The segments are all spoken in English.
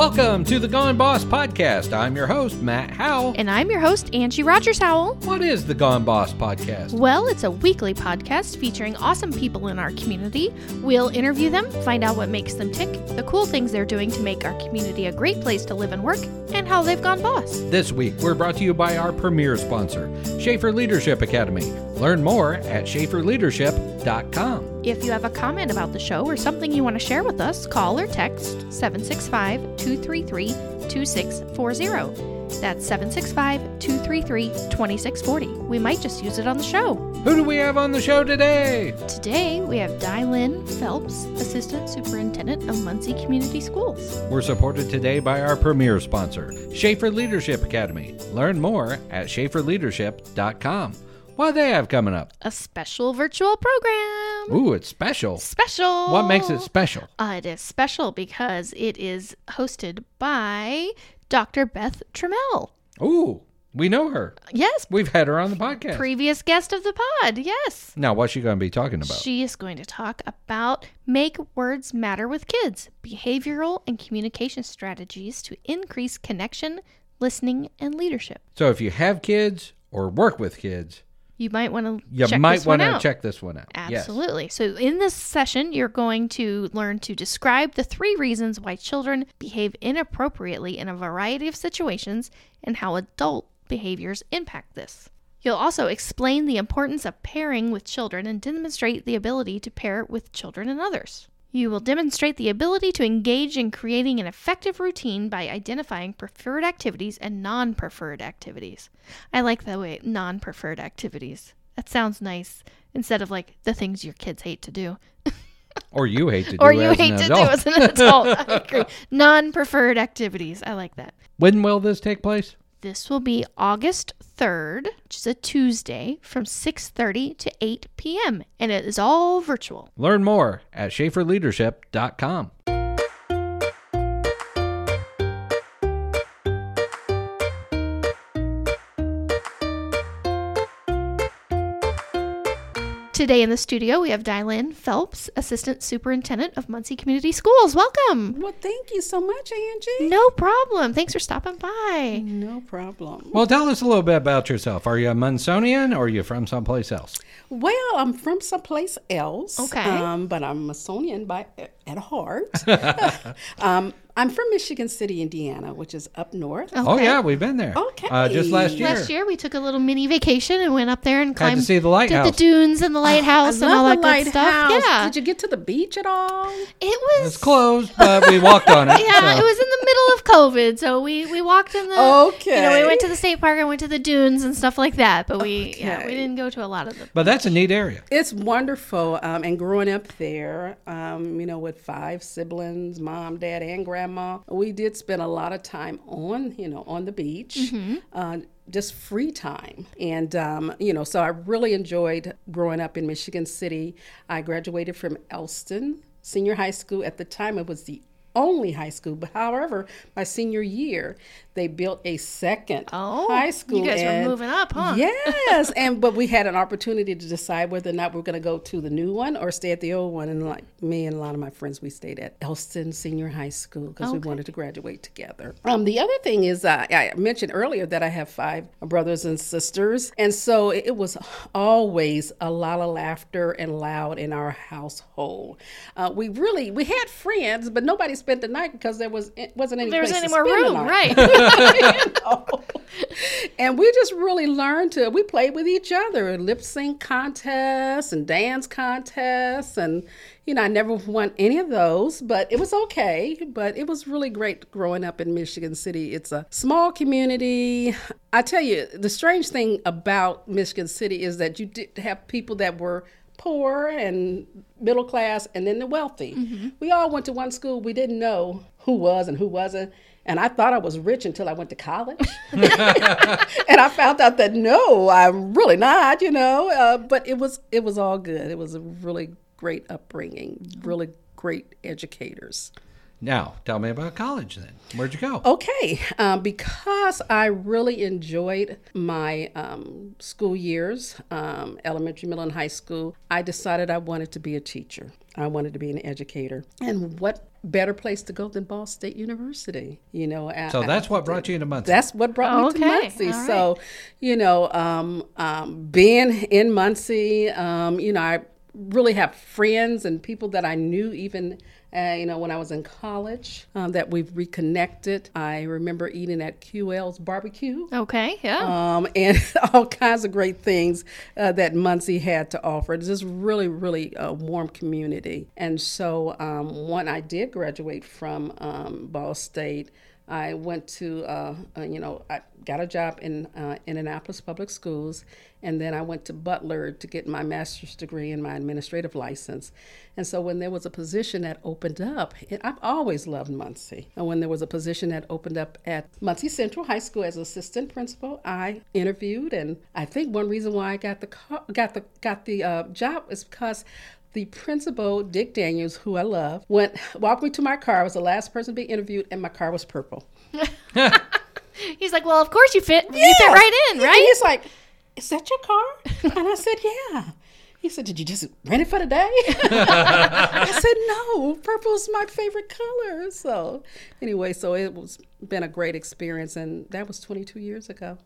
Welcome to the Gone Boss podcast. I'm your host, Matt Howell. And I'm your host, Angie Rogers Howell. What is the Gone Boss podcast? Well, it's a weekly podcast featuring awesome people in our community. We'll interview them, find out what makes them tick, the cool things they're doing to make our community a great place to live and work, and how they've gone boss. This week, we're brought to you by our premier sponsor, Schaefer Leadership Academy. Learn more at schaeferleadership.com. If you have a comment about the show or something you want to share with us, call or text 765 233 2640. That's 765 233 2640. We might just use it on the show. Who do we have on the show today? Today, we have Dylin Phelps, Assistant Superintendent of Muncie Community Schools. We're supported today by our premier sponsor, Schaefer Leadership Academy. Learn more at schaeferleadership.com. What do they have coming up? A special virtual program. Ooh, it's special. Special. What makes it special? Uh, it is special because it is hosted by Dr. Beth Trammell. Ooh, we know her. Yes, We've had her on the podcast. previous guest of the pod. Yes. now, what's she going to be talking about? She is going to talk about make words matter with kids, behavioral and communication strategies to increase connection, listening, and leadership. so, if you have kids or work with kids, You might want to you check might this one want to check this one out. Yes. Absolutely. So, in this session, you're going to learn to describe the three reasons why children behave inappropriately in a variety of situations and how adult behaviors impact this. You'll also explain the importance of pairing with children and demonstrate the ability to pair with children and others. You will demonstrate the ability to engage in creating an effective routine by identifying preferred activities and non preferred activities. I like the way non preferred activities. That sounds nice instead of like the things your kids hate to do. Or you hate to do or you as hate to adult. do as an adult. I agree. Non preferred activities. I like that. when will this take place? This will be August 3rd, which is a Tuesday, from 6:30 to 8 p.m. and it is all virtual. Learn more at schaeferleadership.com. Today in the studio we have Dylin Phelps, Assistant Superintendent of Muncie Community Schools. Welcome. Well, thank you so much, Angie. No problem. Thanks for stopping by. No problem. Well, tell us a little bit about yourself. Are you a Munsonian or are you from someplace else? Well, I'm from someplace else. Okay. Um, but I'm Masonian by at heart. um, I'm from Michigan City, Indiana, which is up north. Oh, yeah, we've been there. Okay. Uh, just last year. Last year we took a little mini vacation and went up there and Had climbed to see the did lighthouse. the dunes and the lighthouse I and all that the good stuff. Yeah. Did you get to the beach at all? it was It's closed, but we walked on it. Yeah, so- it was in the middle of COVID, so we we walked in the. Okay. You know, we went to the state park and went to the dunes and stuff like that, but we yeah we didn't go to a lot of them. But that's a neat area. It's wonderful. Um, and growing up there, um, you know, with five siblings, mom, dad, and grandma, we did spend a lot of time on, you know, on the beach, uh, just free time. And, um, you know, so I really enjoyed growing up in Michigan City. I graduated from Elston Senior High School. At the time, it was the only high school. But however, my senior year, they built a second Oh, high school. you guys were moving up, huh? Yes, and but we had an opportunity to decide whether or not we're going to go to the new one or stay at the old one. And like me and a lot of my friends, we stayed at Elston Senior High School because we wanted to graduate together. Um, the other thing is, uh, I mentioned earlier that I have five brothers and sisters, and so it was always a lot of laughter and loud in our household. Uh, we really we had friends, but nobody spent the night because there was it wasn't any There was any more room, right? and we just really learned to we played with each other lip sync contests and dance contests and you know i never won any of those but it was okay. But it was really great growing up in michigan city. It's a small community. I tell you the strange thing about michigan city is that you did have people that were poor and middle class and then the wealthy we all went to one school we didn't know who was and who wasn't and I thought I was rich until I went to college. and I found out that no, I'm really not, you know. Uh, but it was it was all good. It was a really great upbringing, really great educators. Now, tell me about college then. Where'd you go? Okay, um, because I really enjoyed my um, school years, um, elementary, middle, and high school, I decided I wanted to be a teacher. I wanted to be an educator. And what better place to go than Ball State University. You know, So that's what brought you into Muncie. that's what brought Oh, me okay. to Muncie. All So, you know, um, um, being in Muncie, um, you know, I really have friends and people that I knew even, uh, you know, when I was in college um, that we've reconnected. I remember eating at QL's barbecue. Okay, yeah. Um, and all kinds of great things uh, that Muncie had to offer. It's just really, really a warm community. And so um, when I did graduate from um, Ball State, I went to, uh, uh, you know, I got a job in uh, Indianapolis Public Schools, and then I went to Butler to get my master's degree and my administrative license. And so when there was a position that opened up, I've always loved Muncie. And when there was a position that opened up at Muncie Central High School as assistant principal, I interviewed, and I think one reason why I got the got the got the uh, job is because the principal, Dick Daniels, who I love, went walked me to my car. I was the last person to be interviewed, and my car was purple. He's like, well, of course you fit. You fit right in, Yeah, right? He's like, "Is that your car?" And I said, "Yeah." He said, "Did you just rent it for the day?" I said, "No, purple's my favorite color." So, anyway, so it was been a great experience, and that was 22 years ago.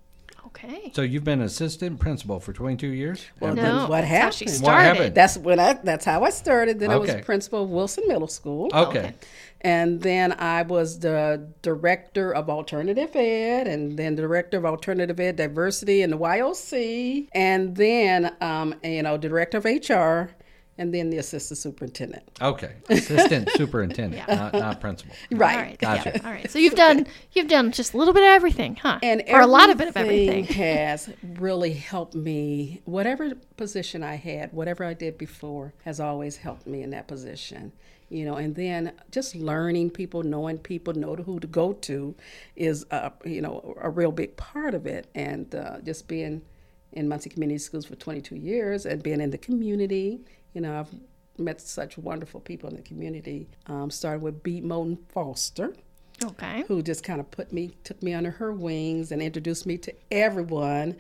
Okay. so you've been assistant principal for 22 years? Well, No, then what that's how she happened? What started. happened? That's when I. That's how I started. Then I was principal of Wilson Middle School. okay. And then I was the director of alternative ed, and then director of alternative ed diversity in the YOC, and then um, you know director of HR, and then the assistant superintendent. Okay. Assistant superintendent, yeah. not, not principal. Right. All right. Gotcha. Yeah. All right. So you've done you've done just a little bit of everything, huh? And or a lot of bit of everything. has really helped me. Whatever position I had, whatever I did before, has always helped me in that position. You know, and then just learning people, knowing people, know who to go to, is uh, you know a real big part of it. And uh, just being in Muncie Community Schools for 22 years and being in the community, you know, I've met such wonderful people in the community. Um, starting with Bea Moten Foster Okay. who just kind of put me, took me under her wings and introduced me to everyone.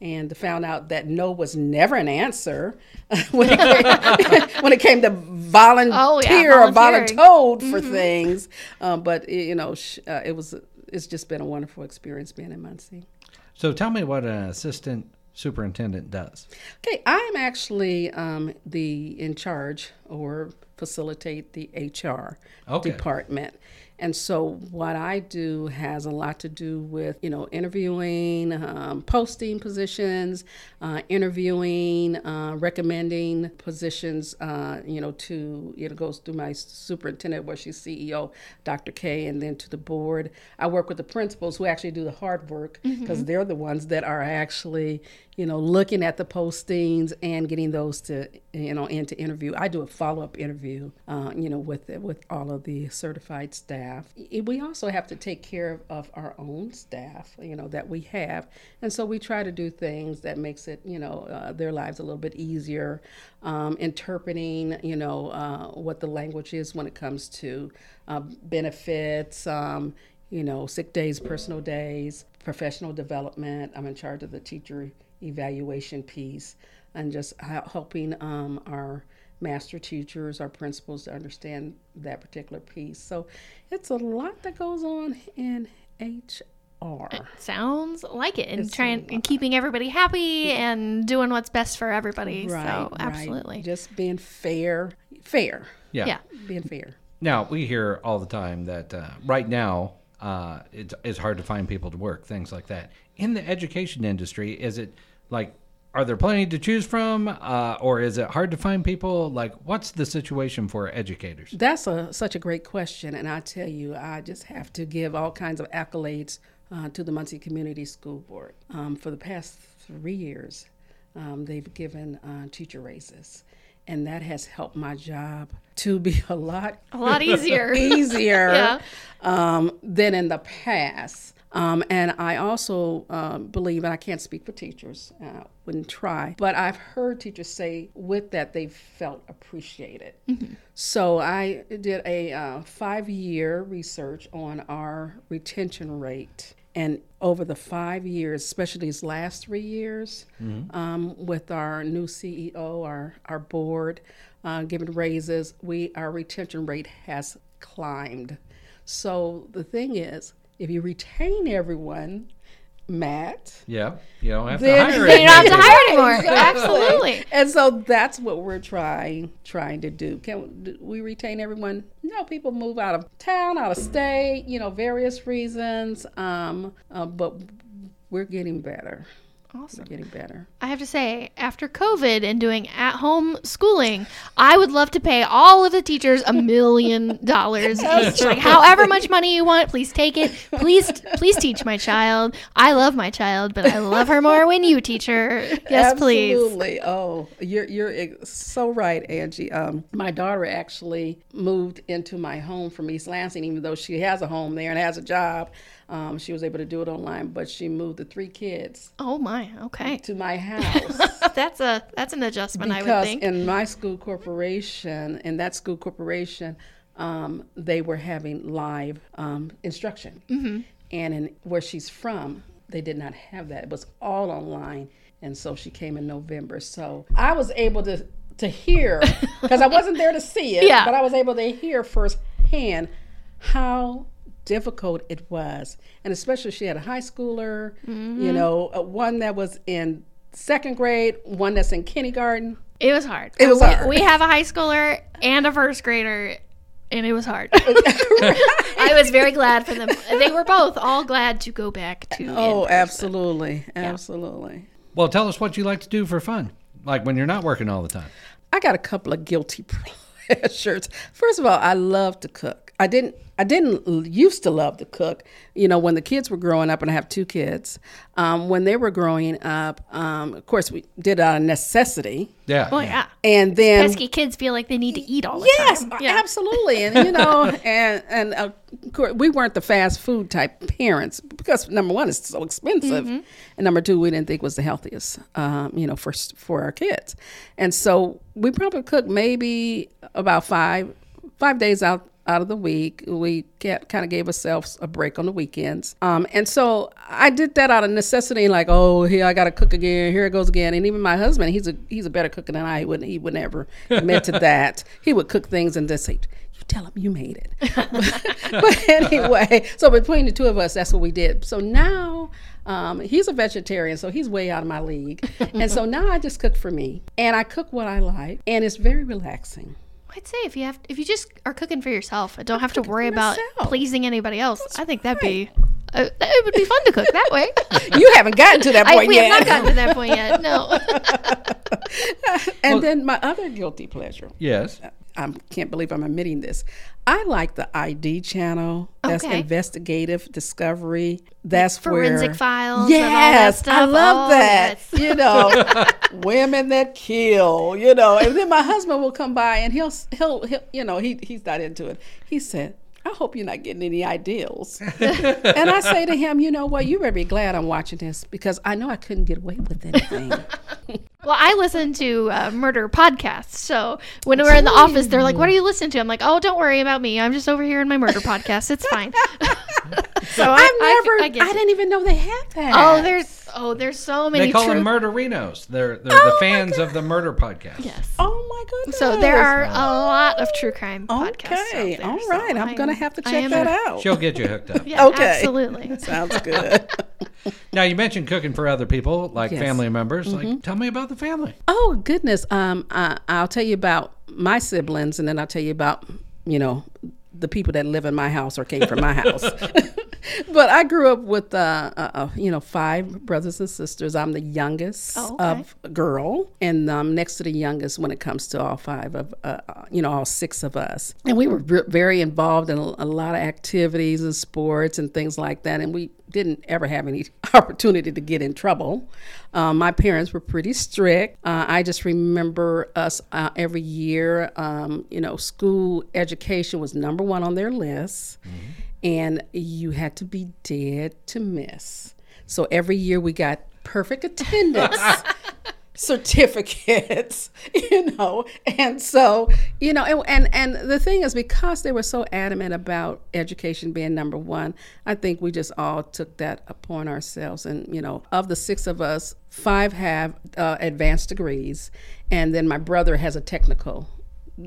And found out that no was never an answer when, it came, when it came to volunteer Oh, yeah, or volunteering. voluntold for things. Um, but it, you know, sh- uh, it was it's just been a wonderful experience being in Muncie. So tell me what an assistant superintendent does. Okay, I am actually um, the in charge or facilitate the HR Okay. department. And so what I do has a lot to do with, you know, interviewing, um, posting positions, uh, interviewing, uh, recommending positions, uh, you know, to, it goes through my superintendent, where she's CEO, Dr. K, and then to the board. I work with the principals who actually do the hard work because they're the ones that are actually, you know, looking at the postings and getting those to, you know, into interview. I do a follow up interview, uh, you know, with with all of the certified staff. We also have to take care of, of our own staff, you know, that we have, and so we try to do things that makes it, you know, uh, their lives a little bit easier. Um, interpreting, you know, uh, what the language is when it comes to uh, benefits. Um, you know, sick days, personal days, professional development. I'm in charge of the teacher evaluation piece and just helping um, our master teachers, our principals to understand that particular piece. So it's a lot that goes on in HR. Sounds like it, and It's trying and keeping everybody happy and doing what's best for everybody. Right, so right. absolutely. Just being fair, fair, Yeah. Yeah. being fair. Now, we hear all the time that uh, right now uh, it's, it's hard to find people to work, things like that. In the education industry, is it like, are there plenty to choose from? Uh, or is it hard to find people? Like, what's the situation for educators? That's a such a great question, and I tell you, I just have to give all kinds of accolades uh, to the Muncie Community School Board. Um, for the past three years, um, they've given uh, teacher raises, and that has helped my job to be a lot A lot easier. easier Yeah. um, than in the past. Um, and I also um, believe, and I can't speak for teachers, uh, wouldn't try, but I've heard teachers say with that they felt appreciated. So I did a uh, five year research on our retention rate. And over the five years, especially these last three years, um, with our new CEO, our, our board, uh, giving raises, we our retention rate has climbed. So the thing is, if you retain everyone, Matt, Yeah, you don't have Then- to hire You don't have to anybody. hire anymore. Absolutely. and so that's what we're trying trying to do. Can do we retain everyone? No, people move out of town, out of state, you know, various reasons. Um, uh, but we're getting better. Awesome. We're getting better. I have to say, after COVID and doing at home schooling, I would love to pay all of the teachers a million dollars each. Like however much money you want, please take it. Please please teach my child. I love my child, but I love her more when you teach her. Yes, please. Absolutely. Oh, you're you're so right, Angie. Um, my daughter actually moved into my home from East Lansing, even though she has a home there and has a job. Um, she was able to do it online, but she moved the three kids Oh my. Okay. to my house. That's a that's an adjustment I would because think. in my school corporation, in that school corporation, um, they were having live um, instruction, Mm-hmm. and in where she's from, they did not have that. It was all online, and so she came in November. So I was able to to hear because I wasn't there to see it, Yeah. but I was able to hear firsthand how difficult it was and especially she had a high schooler Mm-hmm. you know uh, one that was in second grade one that's in kindergarten It was hard. It was we, hard. we have a high schooler and a first grader, and it was hard. I was very glad for them. They were both all glad to go back to. oh in-person. absolutely absolutely Well, tell us what you like to do for fun, like when you're not working all the time. i got a couple of guilty pleasures first of all i love to cook i didn't i didn't used to love to cook you know when the kids were growing up and i have two kids um, when they were growing up um, of course we did it out of necessity Yeah. Well, yeah. and then Pesky kids feel like they need to eat all the Yes, time. Yeah. absolutely, and you know, and and uh, of course, we weren't the fast food type parents because number one, it's so expensive, Mm-hmm. and number two, we didn't think it was the healthiest, um, you know, for for our kids, and so we probably cooked maybe about five five days out out of the week. We kind of gave ourselves a break on the weekends, um, and so I did that out of necessity, like, oh, here I got to cook again, here it goes again, and even my husband, he's a he's a better cook than I. He wouldn't he would never admit to that. He would cook things and just say, "You tell him you made it." but anyway, so between the two of us, that's what we did. So now. Um, he's a vegetarian, so he's way out of my league. and so now I just cook for me, and I cook what I like, and it's very relaxing. I'd say if you have, if you just are cooking for yourself and don't have to worry about myself. pleasing anybody else, I think that'd be, uh, it would be fun to cook that way. You haven't gotten to that I, point we yet. have not gotten to that point yet. No. and then my other guilty pleasure. Yes. I can't believe I'm admitting this. I like the ID channel. That's Okay. investigative discovery. That's Forensic where, files and all that Yes, I love Oh, that. yes. You know, women that kill. You know, and then my husband will come by and he'll he'll, he'll you know he he's not into it. He said. I hope you're not getting any ideals. and I say to him, you know what? You better be glad I'm watching this because I know I couldn't get away with anything. Well, I listen to uh, murder podcasts. So when we're in the office, they're like, "What are you listening to?" I'm like, "Oh, don't worry about me. I'm just over here in my murder podcast. It's fine." so I, I've I- never, I I, it. didn't even know they had that. Oh, there's oh, there's so many. They call true- them murderinos. They're they're Oh the fans of the murder podcast. Yes. Oh my goodness. So there are a lot of true crime podcasts. Okay, there, all so. I'm I going to have to check am- that out. She'll get you hooked up. Yeah, Okay. absolutely. Sounds good. Now you mentioned cooking for other people, like Yes. Mm-hmm. family members. Like, tell me about the family. oh goodness. Um, I, I'll tell you about my siblings, and then I'll tell you about you know the people that live in my house or came from my house. but I grew up with uh, uh, uh, you know five brothers and sisters. I'm the youngest Oh, okay. of a girl, and um, next to the youngest when it comes to all five of uh, you know all six of us. And we were very involved in a, a lot of activities and sports and things like that. And we didn't ever have any opportunity to get in trouble. Um, my parents were pretty strict. Uh, I just remember us uh, every year. Um, you know, school education was number one on their list, and you had to be dead to miss. So every year we got perfect attendance certificates, you know. And so, you know, and, and and the thing is because they were so adamant about education being number one, I think we just all took that upon ourselves. And you know, of the six of us, five have uh, advanced degrees, and then my brother has a technical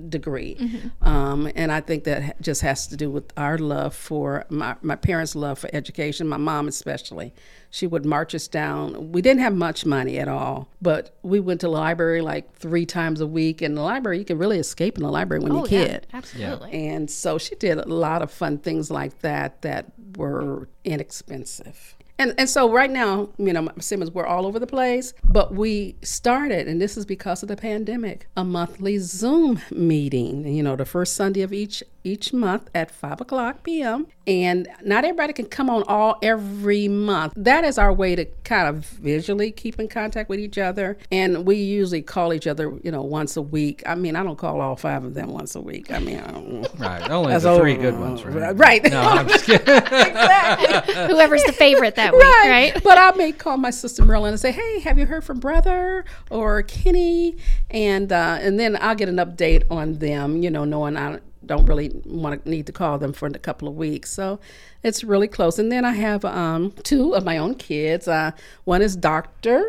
degree. Um, and I think that just has to do with our love for my, my parents' love for education, my mom especially. She would march us down. We didn't have much money at all, but we went to the library like three times a week. And the library, you can really escape in the library when Oh, you're a kid. yeah, absolutely. And so she did a lot of fun things like that that were inexpensive. And, and so right now, you know, Simmons, we're all over the place, but we started, and this is because of the pandemic, a monthly Zoom meeting, you know, the first Sunday of each each month at 5 o'clock p.m. And not everybody can come on all every month. That is our way to kind of visually keep in contact with each other. And we usually call each other, you know, once a week. I mean, I don't call all five of them once a week. I mean, I don't, Right. Only That's the three good ones, right? right. No, I'm just kidding. Whoever's the favorite that week, right? But I may call my sister Marilyn and say, "Hey, have you heard from Brother or Kenny?" And uh, and then I'll get an update on them. You know, knowing I don't really want to need to call them for a couple of weeks, so it's really close. And then I have um, two of my own kids. Uh, one is Doctor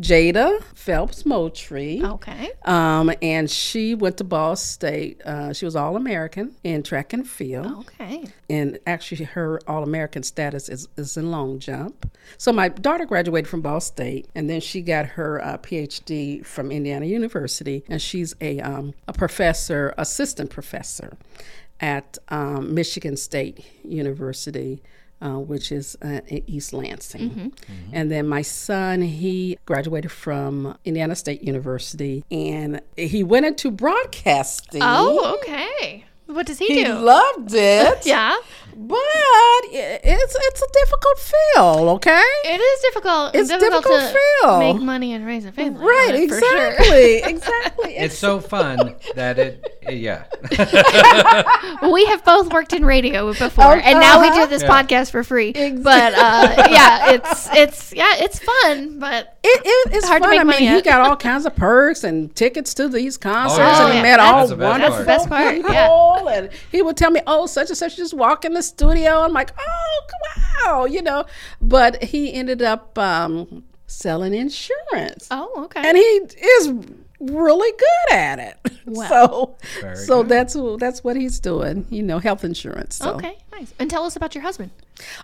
Jada Phelps Moultrie. Okay. Um, and she went to Ball State. Uh, she was All American in track and field Okay. and actually her all-american status is, is in long jump so my daughter graduated from ball state and then she got her uh, phd from indiana university and she's a, um, a professor assistant professor at um, michigan state university uh, which is uh, in East Lansing. And then my son, he graduated from Indiana State University and he went into broadcasting. Oh, okay. What does he, He do? He loved it. yeah. But i- it's it's a difficult field, okay? It is difficult. It's difficult, difficult to feel. make money and raise a family. Right, on it, for sure. exactly, exactly. It's so fun that it, yeah. we have both worked in radio before, and now we do this Yeah. podcast for free. But uh, yeah, it's it's yeah, it's fun. But It, it, it's Hard to fun. make I mean, money he got all kinds of perks and tickets to these concerts, yeah. and Oh, he met That's all the best wonderful. That's the best part, people. yeah. And he would tell me, "Oh, such and such just walk in the studio." I'm like, "Oh, wow," you know. But he ended up um, selling insurance. oh, okay. and he is really good at it. So, Very so good. that's that's what he's doing. You know, health insurance. So. okay, nice. And tell us about your husband.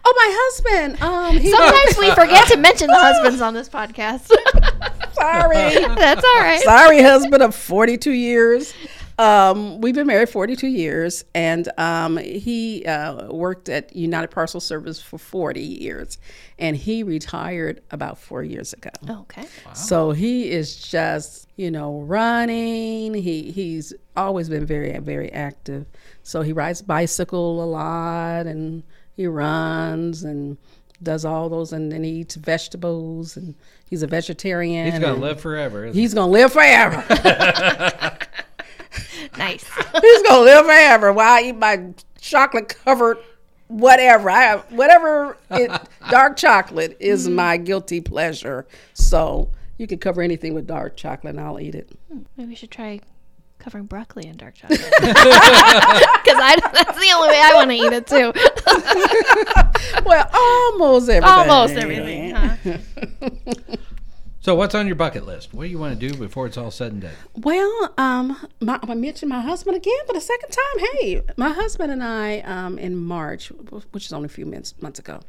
Oh, my husband. Um, he Sometimes we forget to mention the husbands on this podcast. sorry, That's all right. sorry, husband of forty two years. Um, we've been married 42 years, and um, he uh, worked at United Parcel Service for 40 years, and he retired about four years ago. Okay. So he is just, you know, running. He he's always been very very active. So he rides bicycle a lot and he runs and does all those and then he eats vegetables and he's a vegetarian. He's gonna live forever. isn't he? He's gonna live forever. Nice. he's gonna live forever while I eat my chocolate covered whatever. I have whatever it, dark chocolate is mm-hmm. my guilty pleasure. So you can cover anything with dark chocolate and I'll eat it. Maybe we should try covering broccoli in dark chocolate. Because that's the only way I want to eat it too. Well, almost everything. Almost everything. Huh? So, what's on your bucket list? What do you want to do before it's all said and done? Well, um, my, I mentioned my husband again for the second time. Hey, my husband and I, um, in March, which is only a few months months ago,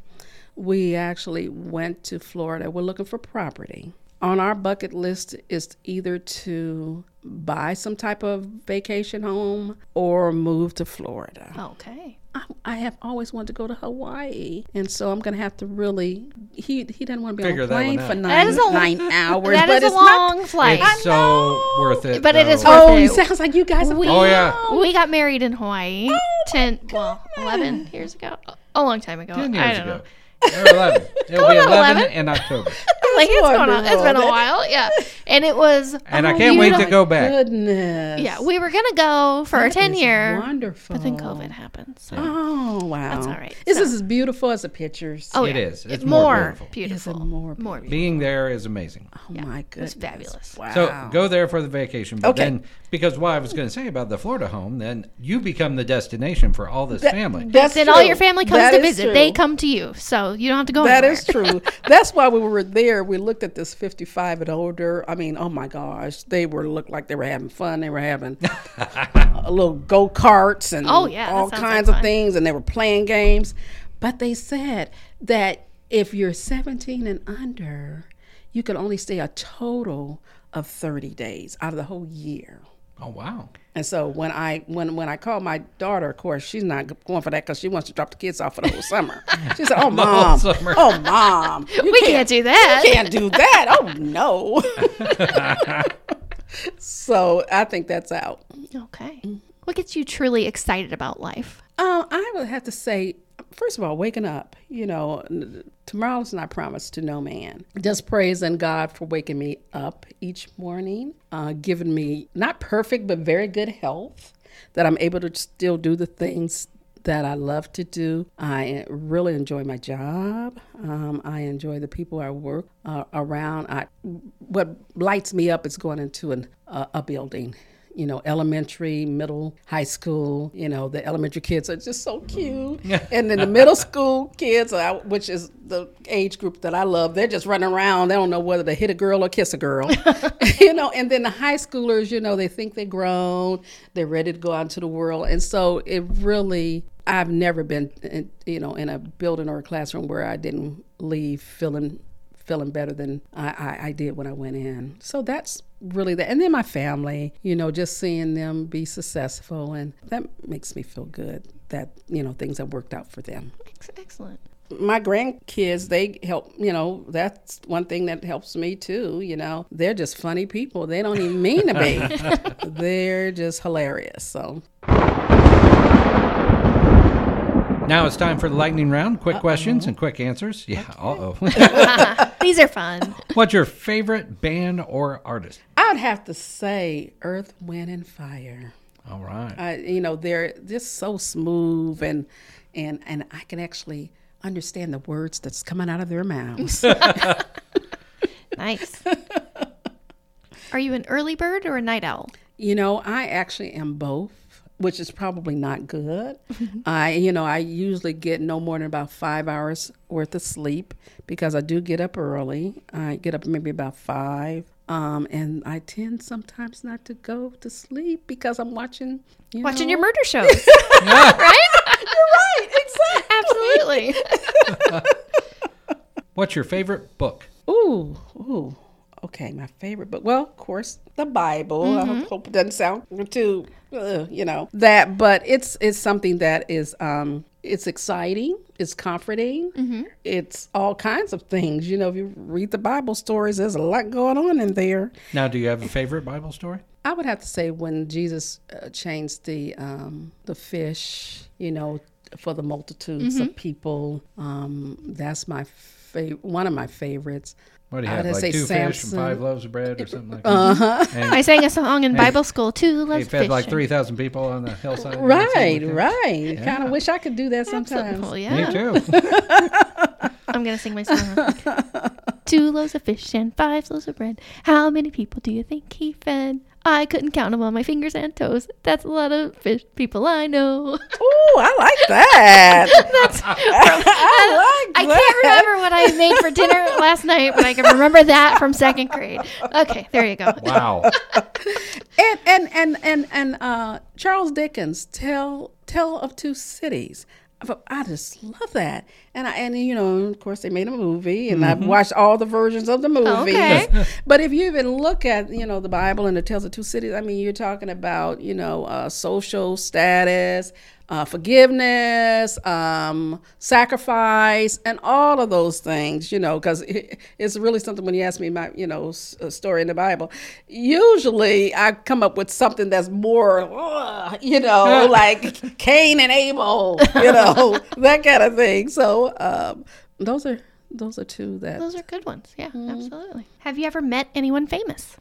we actually went to Florida. We're looking for property. On our bucket list is either to buy some type of vacation home or move to Florida. Okay. I, I have always wanted to go to Hawaii, and so I'm going to have to really. He he doesn't want to be Figure on a plane for nine, a nine hours, That but is a it's not long flight. It's so worth it. But it is though. worth Oh, it. it sounds like you guys. Have We, Oh, yeah. We got married in Hawaii 10, well, 11 years ago. A long time ago. Ten I years don't ago. know. 11. It'll be 11, 11. in October. Like, it's, going on, it's been a while. Yeah. And it was. And I oh, can't wait to go back. Goodness. Yeah. We were going to go for our That 10 is year. Wonderful. But then COVID happened. So. Oh wow. That's all right. This So- is as beautiful as the pictures. Oh, It yeah. is. It's more more beautiful. beautiful. More More beautiful. Being there is amazing. Oh my goodness. It's fabulous. Wow. So go there for the vacation. But Okay. then, because what I was going to say about the Florida home, then you become the destination for all this family. That's Then true. all your family comes That to is visit. true. They come to you. So you don't have to go That anywhere. is true. That's why we were there. We looked at this 55 and older. I I mean, oh my gosh, they were looked like they were having fun. They were having a little go karts and Oh, yeah, that all sounds kinds like of fun. things, and they were playing games. But they said that if you're 17 and under, you can only stay a total of 30 days out of the whole year. Oh wow. And so when I when when I called my daughter, of course she's not going for that because she wants to drop the kids off for the whole summer. She said, "Oh mom, oh mom, you We can't do that. you can't do that. Oh no." so I think that's out. Okay. What gets you truly excited about life? Um, I would have to say, first of all, waking up. You know, tomorrow's not promised to no man. Just praising God for waking me up each morning, uh, giving me not perfect but very good health, that I'm able to still do the things that I love to do. I really enjoy my job. Um, I enjoy the people I work uh, around. I, what lights me up is going into an, uh, a building you know, elementary, middle, high school. You know, the elementary kids are just so cute, and then the middle school kids, which is the age group that I love, they're just running around. They don't know whether to hit a girl or kiss a girl, you know. And then the high schoolers, you know, they think they're grown, they're ready to go out into the world, and so it really. I've never been, in, you know, in a building or a classroom where I didn't leave feeling feeling better than I, I, I did when I went in. So that's really that. And then my family, you know, just seeing them be successful, and that makes me feel good that, you know, things have worked out for them. Excellent. My grandkids, they help, you know, that's one thing that helps me too. You know, they're just funny people. They don't even mean to be, they're just hilarious. So, Now it's time for the lightning round. Quick questions and quick answers. Yeah. Uh oh. These are fun. What's your favorite band or artist? I'd have to say Earth, Wind, and Fire. All right. I, you know, they're just so smooth and and and I can actually understand the words that's coming out of their mouths. Nice. Are you an early bird or a night owl? you know, I actually am both, which is probably not good. I, you know, I usually get no more than about five hours worth of sleep because I do get up early. I get up maybe about five. Um, and I tend sometimes not to go to sleep because I'm watching, you Watching know, your murder shows. right? You're right, exactly. Absolutely. What's your favorite book? Ooh, ooh. Okay, my favorite book. Well, of course, the Bible. I hope it doesn't sound too, uh, you know, that. But it's it's something that is um, it's exciting. It's comforting. It's all kinds of things. You know, if you read the Bible stories, there's a lot going on in there. Now, do you have a favorite Bible story? I would have to say when Jesus uh, changed the um, the fish, you know, for the multitudes of people. Um, that's my favorite. One of my favorites. What do you I have? Like say two fish and five loaves of bread or something like that? Uh-huh. I sang a song in Bible school too. He Loves fed like 3,000 people on the hillside. or Right, something like right. Kind of wish I could do that sometimes. Well, yeah. Me too. I'm gonna sing my song. Two loaves of fish and five loaves of bread. How many people do you think he fed? I couldn't count them on my fingers and toes. That's a lot of fish people I know. Ooh, I like that. That's I like I that. can't remember what I made for dinner last night, but I can remember that from second grade. Okay, there you go. Wow. And and and and and uh, Charles Dickens tell Tale of Two Cities. I just love that, and I and you know, of course, they made a movie, and I've watched all the versions of the movie. Okay. but if you even look at you know the Bible and the Tales of two cities, I mean, you're talking about you know uh, social status, uh, forgiveness, um, sacrifice, and all of those things. You know, because it, it's really something when you ask me my you know s- uh, story in the Bible. Usually, I come up with something that's more, uh, you know, like Cain and Abel, you know, that kind of thing. So um, those are those are two that Those are good ones. Yeah, absolutely. Have you ever met anyone famous?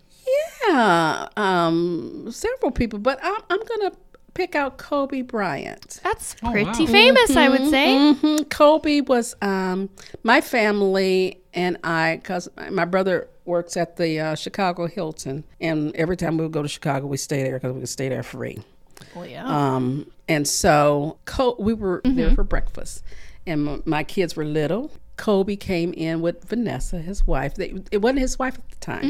Yeah, um, several people, but I'm, I'm gonna pick out Kobe Bryant. That's Oh, pretty wow. famous, I would say. hmm Kobe was um, my family and I, because my brother works at the uh, Chicago Hilton, and every time we would go to Chicago, we stay there because we could stay there free. Well, yeah. Um, and so Co- we were there for breakfast, and m- my kids were little. Kobe came in with Vanessa, his wife. They, it wasn't his wife at the time.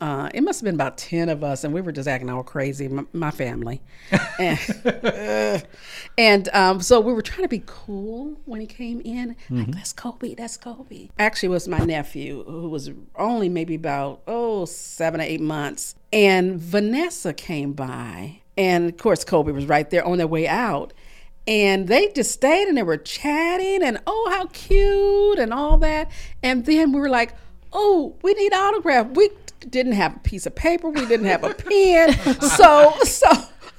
Uh, it must have been about 10 of us, and we were just acting all crazy, my, my family. and uh, and um, so we were trying to be cool when he came in. Like, that's Kobe, that's Kobe. Actually, it was my nephew, who was only maybe about, oh, seven or eight months. And Vanessa came by. And of course, Kobe was right there on their way out and they just stayed and they were chatting and oh how cute and all that and then we were like oh we need autograph we didn't have a piece of paper we didn't have a pen so so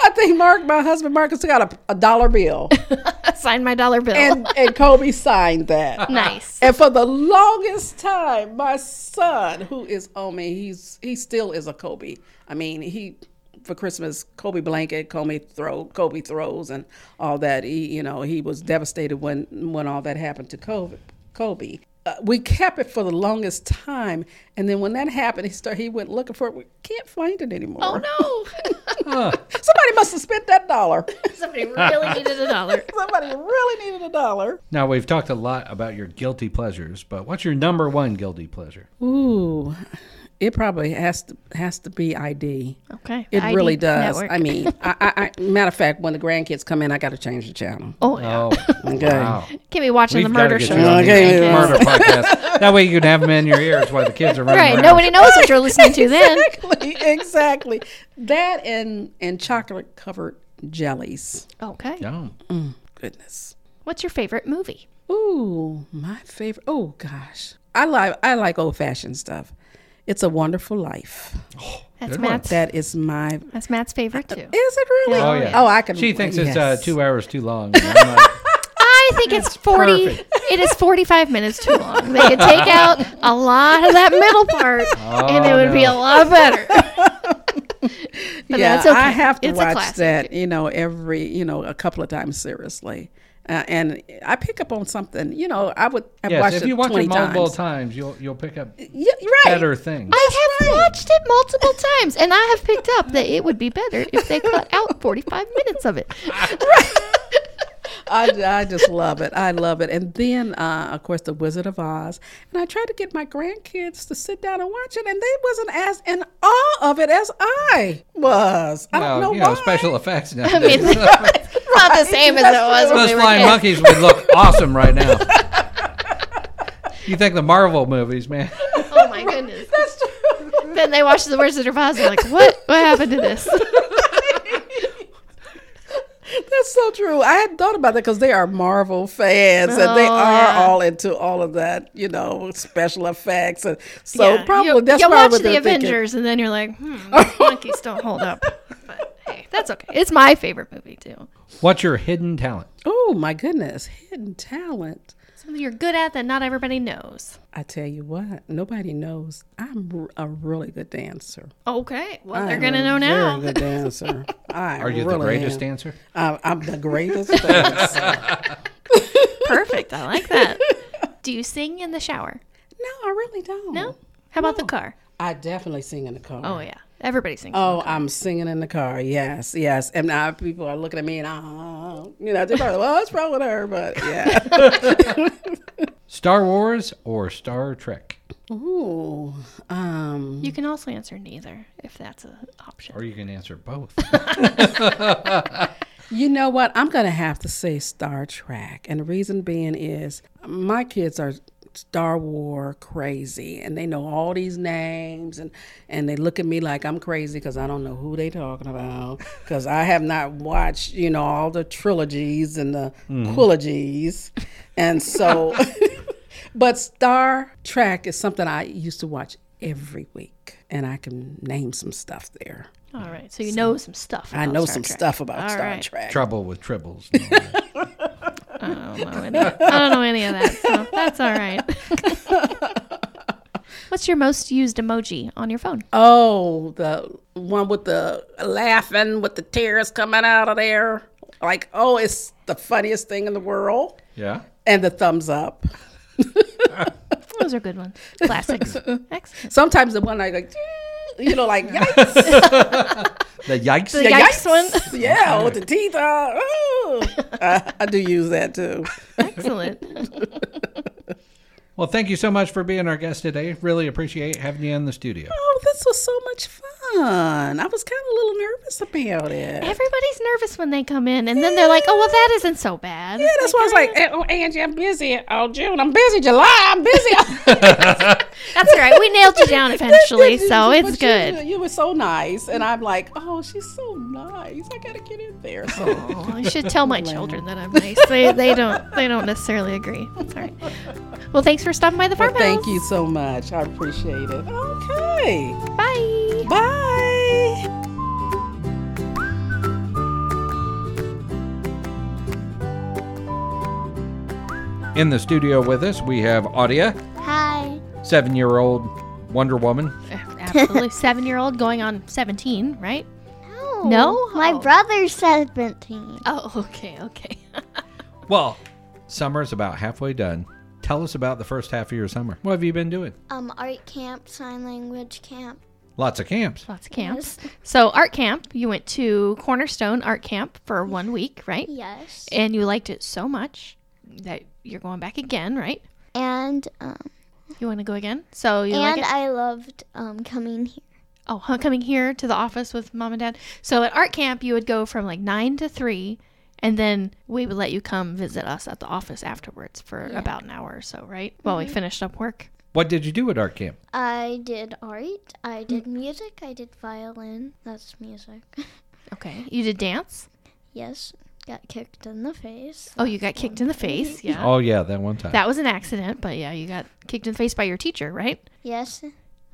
i think mark my husband marcus got a, a dollar bill signed my dollar bill. and and kobe signed that nice. and for the longest time, my son, who is oh man, he's he still is a Kobe. I mean, he for Christmas, Kobe blanket, Kobe throw, Kobe throws, and all that. He, you know, he was devastated when when all that happened to Kobe. Kobe. Uh, we kept it for the longest time, and then when that happened, he started. He went looking for it. We can't find it anymore. oh no. Somebody must have spent that dollar. Somebody really needed a dollar. Somebody really needed a dollar. Now we've talked a lot about your guilty pleasures, but what's your number one guilty pleasure? Ooh, it probably has to has to be ID. Okay. It ID really does. network. I mean, I, I, I, matter of fact, when the grandkids come in, I got to change the channel. oh, oh yeah. Oh, Okay. wow. Can't be watching We've the murder show. you on the Okay. murder podcast. That way you can have them in your ears while the kids are running Right. around. Nobody knows what you're listening to then. Exactly, exactly. That and and chocolate covered jellies. Okay. Oh. Goodness. What's your favorite movie? Ooh, my favorite. Oh gosh, I like I like old fashioned stuff. It's a Wonderful Life. That's Good one. Matt's. That is my. That's Matt's favorite too. Is it really? Oh yeah. Oh, I can. She thinks it's uh, two hours too long. I'm like, I think it's forty. perfect. It is forty-five minutes too long. They could take out a lot of that middle part, and it would be a lot better. But yeah, that's okay. I have to It's watch that. You know, every you know a couple of times seriously. Uh, and I pick up on something. You know, I would. I've yes, watched if it you watch it multiple times. times, you'll you'll pick up Yeah, right. better things. I have watched it multiple times, and I have picked up that it would be better if they cut out forty-five minutes of it. I, I just love it. I love it. And then, uh, of course, The Wizard of Oz. And I tried to get my grandkids to sit down and watch it, and they wasn't as in awe of it as I was. I well, don't know you why. know, special effects now. I mean, it's not the same as it was when Those we flying kids. monkeys would look awesome right now. you think the Marvel movies, man? Oh my goodness. That's true. Then they watch The Wizard of Oz. They're like, "What? What happened to this?" That's so true. I hadn't thought about that because they are Marvel fans and they Oh, are yeah. all into all of that, you know, special effects. And so Yeah, probably you, that's you probably watch what the they're thinking. Avengers, and then you're like, "Hmm, monkeys don't hold up." But hey, that's okay. It's my favorite movie too. What's your hidden talent? Oh my goodness, hidden talent. Something you're good at that not everybody knows. I tell you what, nobody knows. I'm r- a really good dancer. Okay, well they're I'm gonna a know now. Very good dancer. I Are you really the greatest am. dancer? Uh, I'm the greatest dancer. Perfect. I like that. Do you sing in the shower? No, I really don't. No. How about the car? I definitely sing in the car. Oh yeah, everybody sings. Oh, I'm singing in the car. Yes, yes. And now people are looking at me and, oh, you know, they're probably, well, what's wrong with her? But yeah. Star Wars or Star Trek? Ooh. Um, You can also answer neither if that's an option. Or you can answer both. you know what? I'm going to have to say Star Trek. And the reason being is my kids are Star War crazy and they know all these names and and they look at me like I'm crazy because I don't know who they talking about because I have not watched you know all the trilogies and the mm-hmm. quilogies, and so but Star Trek is something I used to watch every week and I can name some stuff there. All right, so you know some stuff. I know Star some Trek. stuff about All Star right. Trek. Trouble with tribbles. I don't know any. I don't know any of that, so that's all right. What's your most used emoji on your phone? Oh, the one with the laughing with the tears coming out of there. Like, oh, it's the funniest thing in the world. yeah. And the thumbs up. Those are good ones. Classics. Excellent. Sometimes the one I like, you know, like yikes. The yikes. The yikes one. yeah, with the teeth. Uh, ooh. I, I do use that too. Excellent. Well, thank you so much for being our guest today. Really appreciate having you in the studio. Oh, this was so much fun. I was kind of a little nervous about it. Everybody's nervous when they come in, and then they're like, "Oh, well, that isn't so bad." yeah, that's why I was like, "Eh, oh, Angie, I'm busy. Oh, June, I'm busy. July, I'm busy. That's all right. We nailed you down eventually, so it's But you- good. You, were so nice, and I'm like, oh, she's so nice. I gotta get in there. So Oh, I should tell my children that I'm nice. They, they don't they don't necessarily agree. It's all right. Well, thanks for stopping by the Well, thank you so much. I appreciate it. Okay. Bye. Bye. In the studio with us, we have Audia, Hi. seven year old Wonder Woman. Uh, absolutely. Seven year old going on 17, right? No. No? My Oh. brother's 17. Oh, okay, okay. Well, summer's about halfway done. Tell us about the first half of your summer. What have you been doing? Um, art camp, sign language camp. Lots of camps. Lots of camps. So, art camp, you went to Cornerstone Art Camp for one week, right? Yes. And you liked it so much that you're going back again, right? And um, You want to go again? So, you like and it? I loved um coming here. Oh, coming here to the office with mom and dad. So at art camp, you would go from like nine to three, and then we would let you come visit us at the office afterwards for about an hour or so, right? While we mm-hmm. finished up work. What did you do at art camp? I did art. I mm. did music. I did violin. That's music. Okay. You did dance. yes. Got kicked in the face. Oh, you got kicked in the face. Yeah. Oh, yeah, that one time. That was an accident, but yeah, you got kicked in the face by your teacher, right? Yes.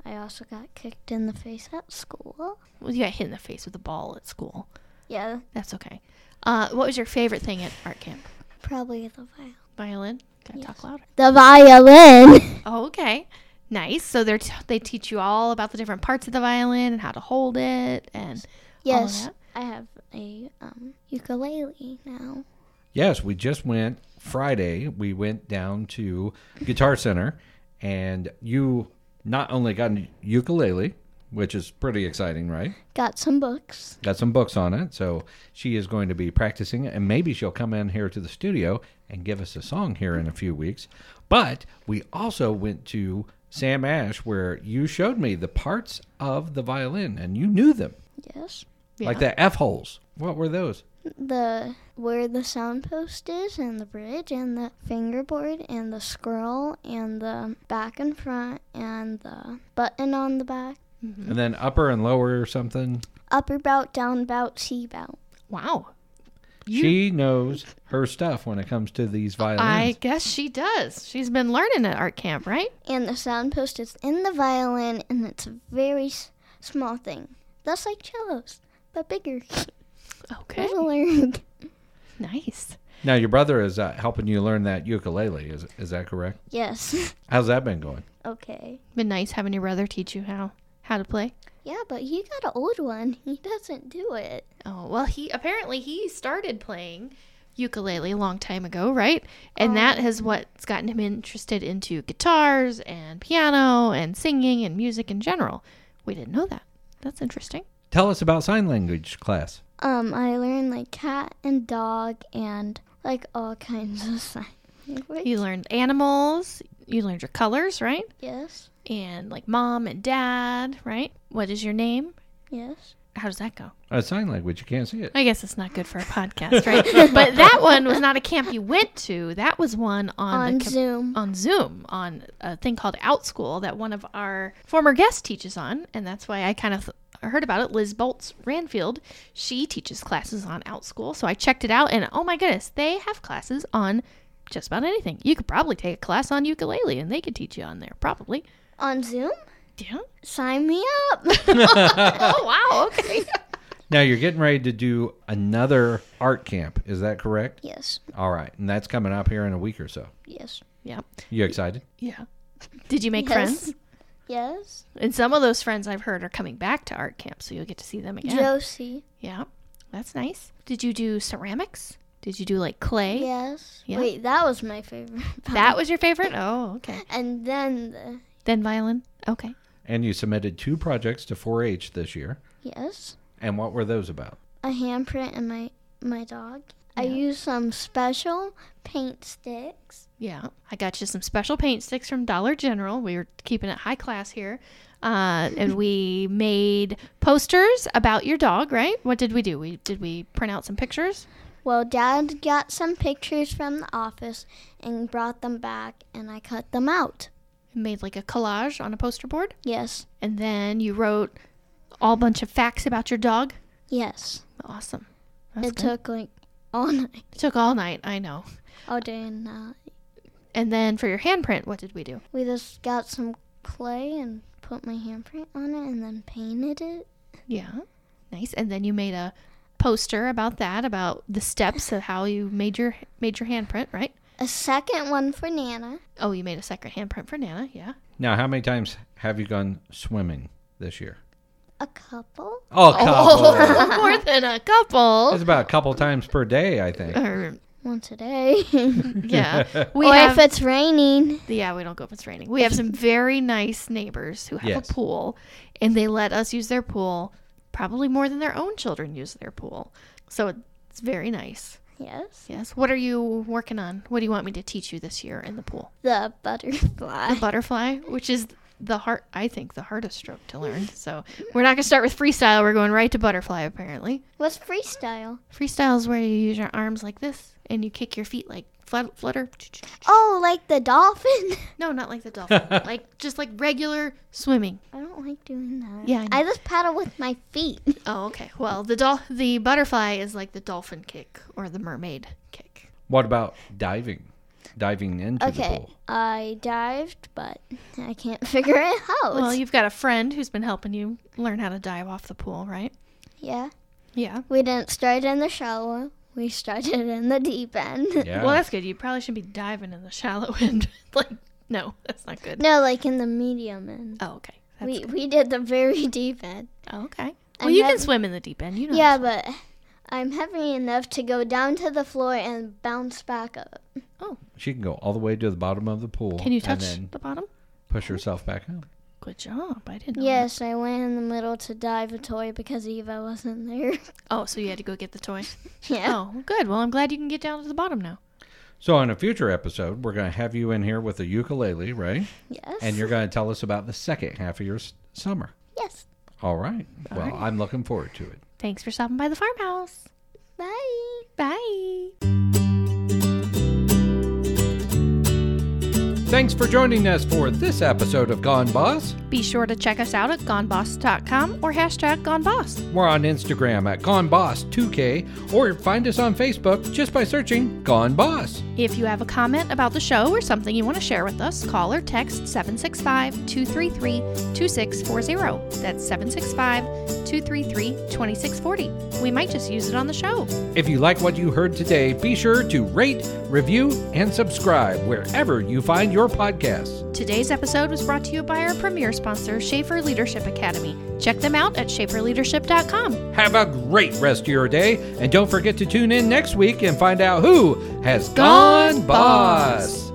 I also got kicked in the face at school. Well, you got hit in the face with a ball at school. Yeah. That's okay. Uh, what was your favorite thing at art camp? Probably the violin. Violin. Gotta talk louder. The violin. Oh, okay. Nice. So they're t- they teach you all about the different parts of the violin and how to hold it and yes. that? I have a um, ukulele now. Yes, we just went Friday. We went down to Guitar Center, and you not only got a ukulele, which is pretty exciting, right? Got some books. Got some books on it, so she is going to be practicing and maybe she'll come in here to the studio and give us a song here in a few weeks. But we also went to Sam Ash, where you showed me the parts of the violin, and you knew them, Yes. like the F holes. What were those? The where the sound post is and the bridge and the fingerboard and the scroll and the back and front and the button on the back. And then upper and lower or something. Upper bout, down bout, C bout. wow. You- she knows her stuff when it comes to these violins. I guess she does. She's been learning at art camp, right? And the sound post is in the violin and it's a very s- small thing. That's like cellos, but bigger. Okay. There's a learn. Nice. now your brother is uh, helping you learn that ukulele. Is is that correct? yes. How's that been going? okay. Been nice having your brother teach you how how to play. Yeah, but he got an old one. He doesn't do it. Oh, well, he apparently he started playing ukulele a long time ago, right? And that has what's gotten him interested into guitars and piano and singing and music in general. We didn't know that. That's interesting. Tell us about sign language class. Um, I learned like cat and dog and like all kinds of sign language. You learned animals, you learned your colors, right? Yes. And like mom and dad, right? What is your name? Yes. How does that go? A sign language. You can't see it. I guess it's not good for a podcast, right? but that one was not a camp you went to. That was one on, On the com- Zoom. on Zoom on a thing called OutSchool that one of our former guests teaches on, and that's why I kind of heard about it. Liz Bolts Ranfield, she teaches classes on OutSchool, so I checked it out, and oh my goodness, they have classes on just about anything. You could probably take a class on ukulele, and they could teach you on there, probably. On Zoom? Yeah. Sign me up. oh wow. Okay. Now you're getting ready to do another art camp. Is that correct? yes. All right, and that's coming up here in a week or so. Yes. yeah. You excited? Yeah. Did you make Yes. friends? Yes. And some of those friends I've heard are coming back to art camp, so you'll get to see them again. Josie. Yeah, that's nice. Did you do ceramics? Did you do like clay? Yes. Yeah. Wait, that was my favorite. That was your favorite? Oh, okay. and then the Then violin? Okay. And you submitted two projects to 4-H this year. yes, And what were those about? a handprint and my my dog, I used some special paint sticks. Yeah, I got you some special paint sticks from Dollar General. We were keeping it high class here. Uh, and we made posters about your dog, right? What did we do? We did we print out some pictures? Well, Dad got some pictures from the office and brought them back, and I cut them out. Made like a collage on a poster board, Yes, and then you wrote all bunch of facts about your dog. yes. Awesome. That's it good. took like all night, It took all night. I know. all day and night. And then for your handprint, what did we do? We just got some clay and put my handprint on it, and then painted it. Yeah, nice. And then you made a poster about that, about the steps of how you made your made your handprint, right? A second one for Nana. Oh, you made a second handprint for Nana. Yeah. Now, how many times have you gone swimming this year? A couple. Oh, a couple. more than a couple. It's about a couple times per day, I think. Or, Once a day. yeah, we or have. if it's raining. yeah, we don't go if it's raining. We have some very nice neighbors who have Yes. a pool, and they let us use their pool, probably more than their own children use their pool. So it's very nice. Yes. Yes. What are you working on? What do you want me to teach you this year in the pool? The butterfly. The butterfly, which is the hard, I think, the hardest stroke to learn. So we're not gonna start with freestyle. We're going right to butterfly. Apparently, What's freestyle? freestyle is where you use your arms like this and you kick your feet like flutter. Oh, like the dolphin? No, not like the dolphin. like just like regular swimming. I don't like doing that. Yeah, I. I just paddle with my feet. Oh, okay. Well, the dol- the butterfly is like the dolphin kick or the mermaid kick. What about diving? Diving into the Okay, pool. I dived, but I can't figure it out. Well, you've got a friend who's been helping you learn how to dive off the pool, right? yeah, Yeah. we didn't start in the shallow. We started in the deep end. Yeah. Well, that's good. You probably should be diving in the shallow end. like, no, that's not good. no, like in the medium end. Oh, okay. That's We good. we did the very deep end. Oh, okay. I'm Well, you can swim in the deep end. You know. Yeah, but I'm heavy enough to go down to the floor and bounce back up. Oh. She can go all the way to the bottom of the pool. Can you touch And then the bottom? push herself back up. Good job. I didn't know. that. Yes, I went in the middle to dive a toy because Eva wasn't there. Oh, so you had to go get the toy. yeah. Oh, good. Well, I'm glad you can get down to the bottom now. So, on a future episode, we're going to have you in here with a ukulele, right? Yes. And you're going to tell us about the second half of your s- summer. yes. All right. All well, right. I'm looking forward to it. Thanks for stopping by the farmhouse. Bye. Bye. Thanks for joining us for this episode of Gone Boss. Be sure to check us out at goneboss.com or hashtag goneboss. We're on Instagram at Gone Boss 2K or find us on Facebook just by searching Gone Boss. If you have a comment about the show or something you want to share with us, call or text 765 233 2640. That's 765 233 2640. We might just use it on the show. If you like what you heard today, be sure to rate, review, and subscribe wherever you find your podcasts. Today's episode was brought to you by our premier sponsor, Schaefer Leadership Academy. Check them out at schaeferleadership.com. Have a great rest of your day, and don't forget to tune in next week and find out who has gone, Gone boss. Boss.